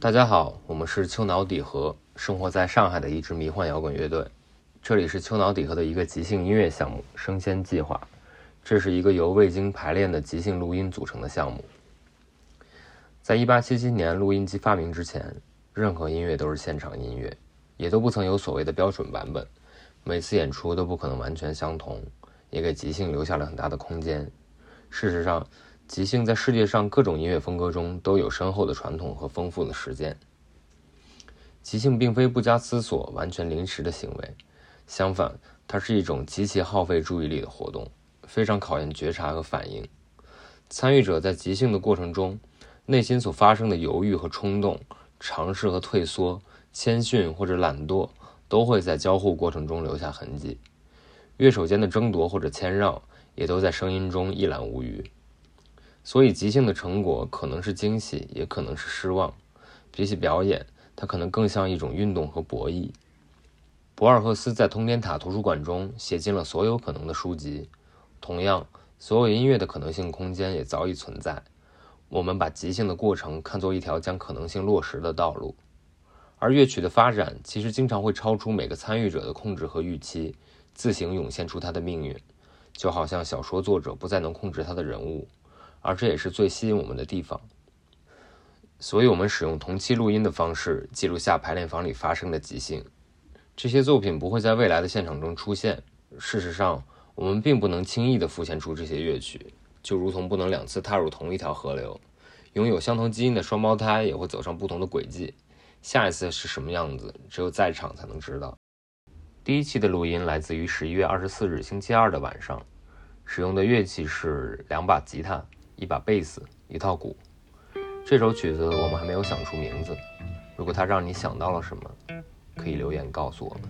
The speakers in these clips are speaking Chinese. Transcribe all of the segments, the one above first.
大家好，我们是丘脑底核，生活在上海的一支迷幻摇滚乐队。这里是丘脑底核的一个即兴音乐项目——生鲜计划。这是一个由未经排练的即兴录音组成的项目。在1877年录音机发明之前，任何音乐都是现场音乐，也都不曾有所谓的标准版本。每次演出都不可能完全相同，也给即兴留下了很大的空间。事实上，即兴在世界上各种音乐风格中都有深厚的传统和丰富的实践。即兴并非不加思索、完全临时的行为，相反，它是一种极其耗费注意力的活动，非常考验觉察和反应。参与者在即兴的过程中，内心所发生的犹豫和冲动、尝试和退缩、谦逊或者懒惰，都会在交互过程中留下痕迹。乐手间的争夺或者谦让，也都在声音中一览无余。所以，即兴的成果可能是惊喜，也可能是失望。比起表演，它可能更像一种运动和博弈。博尔赫斯在通天塔图书馆中写尽了所有可能的书籍。同样，所有音乐的可能性空间也早已存在。我们把即兴的过程看作一条将可能性落实的道路。而乐曲的发展其实经常会超出每个参与者的控制和预期，自行涌现出它的命运，就好像小说作者不再能控制他的人物。而这也是最吸引我们的地方，所以我们使用同期录音的方式记录下排练房里发生的即兴。这些作品不会在未来的现场中出现。事实上，我们并不能轻易地复现出这些乐曲，就如同不能两次踏入同一条河流。拥有相同基因的双胞胎也会走上不同的轨迹。下一次是什么样子，只有在场才能知道。第一期的录音来自于十一月二十四日星期二的晚上，使用的乐器是两把吉他。一把贝斯，一套鼓。这首曲子我们还没有想出名字。如果它让你想到了什么，可以留言告诉我们。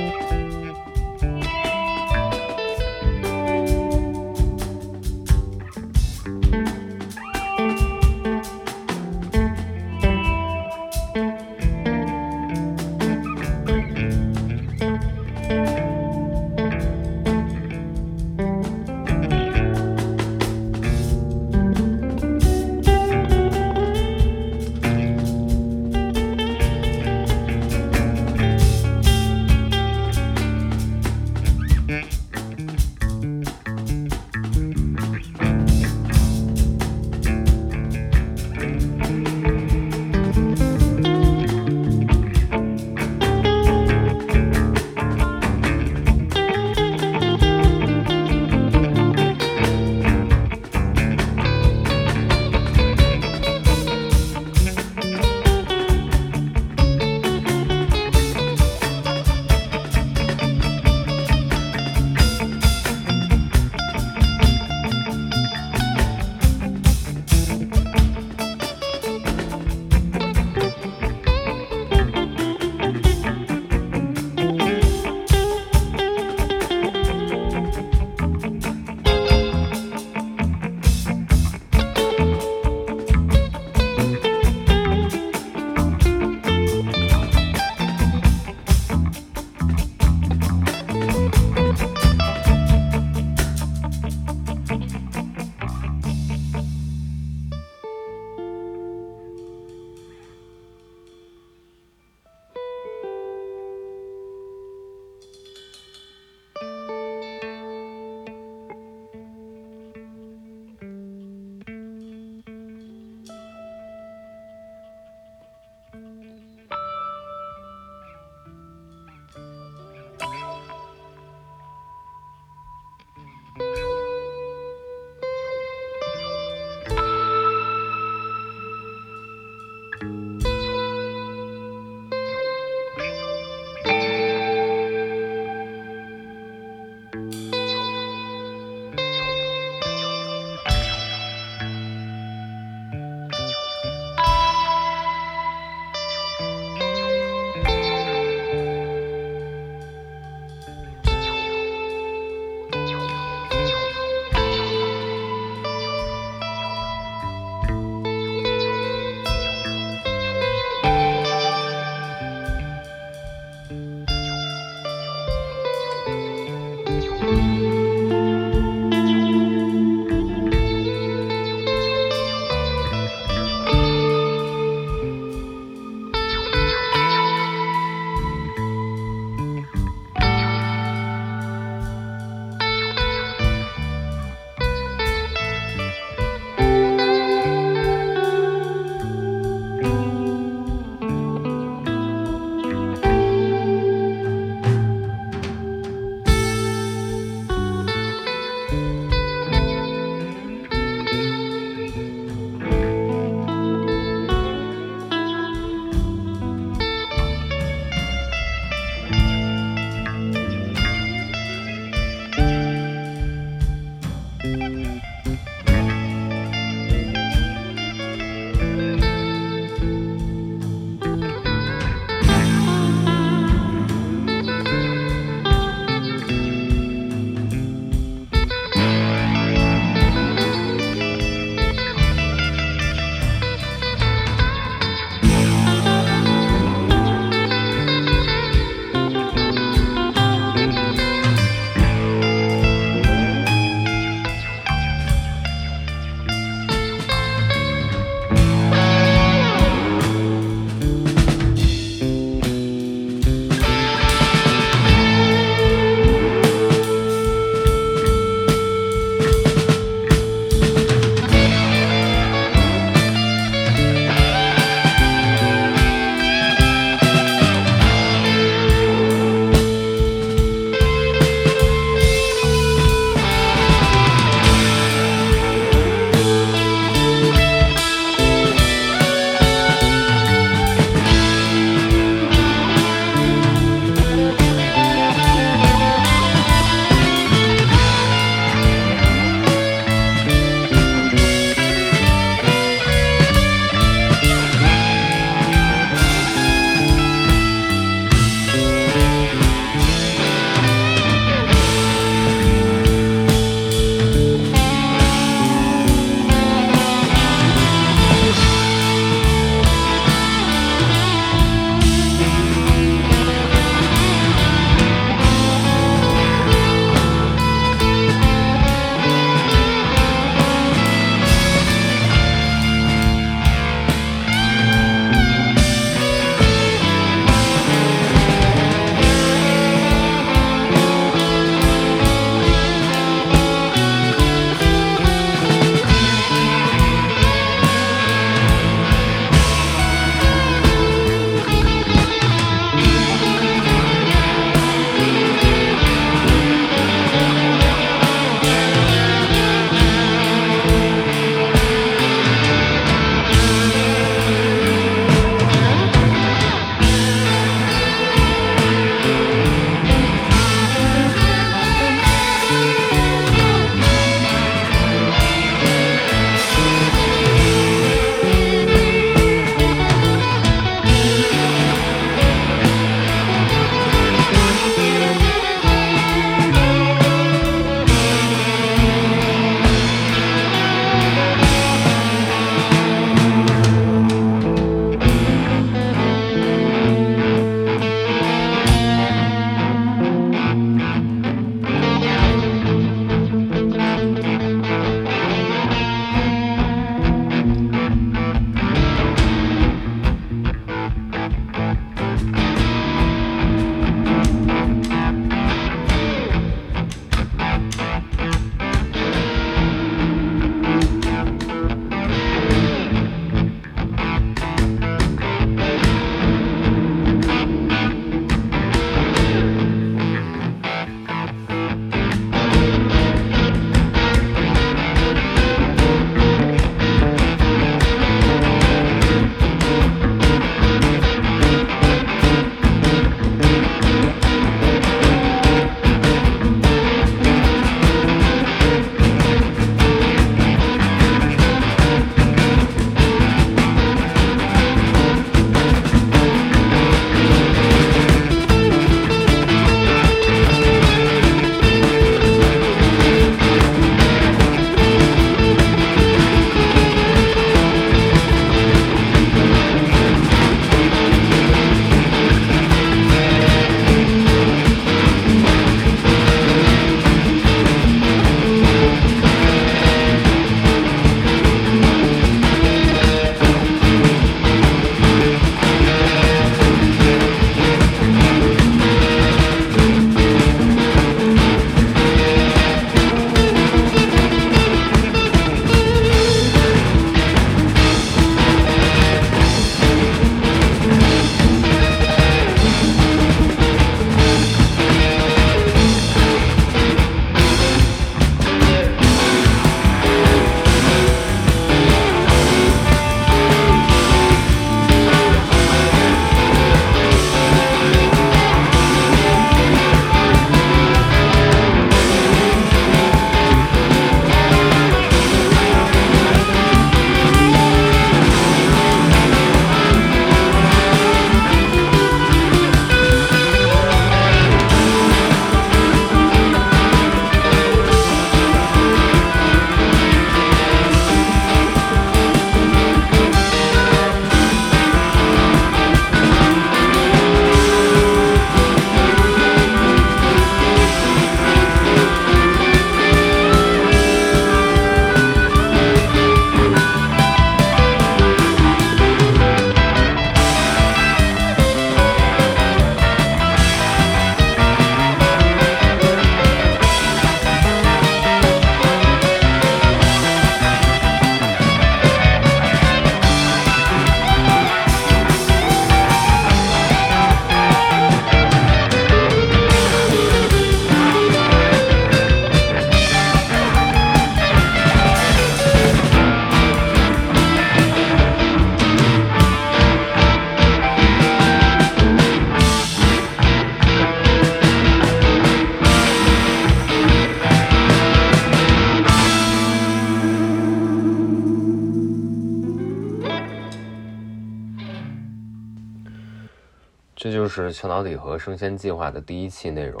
这就是青岛礼盒生鲜计划的第一期内容。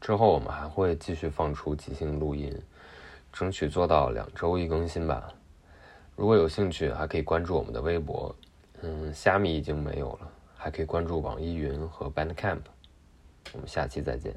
之后我们还会继续放出即兴录音，争取做到两周一更新吧。如果有兴趣，还可以关注我们的微博。嗯，虾米已经没有了，还可以关注网易云和 Bandcamp。我们下期再见。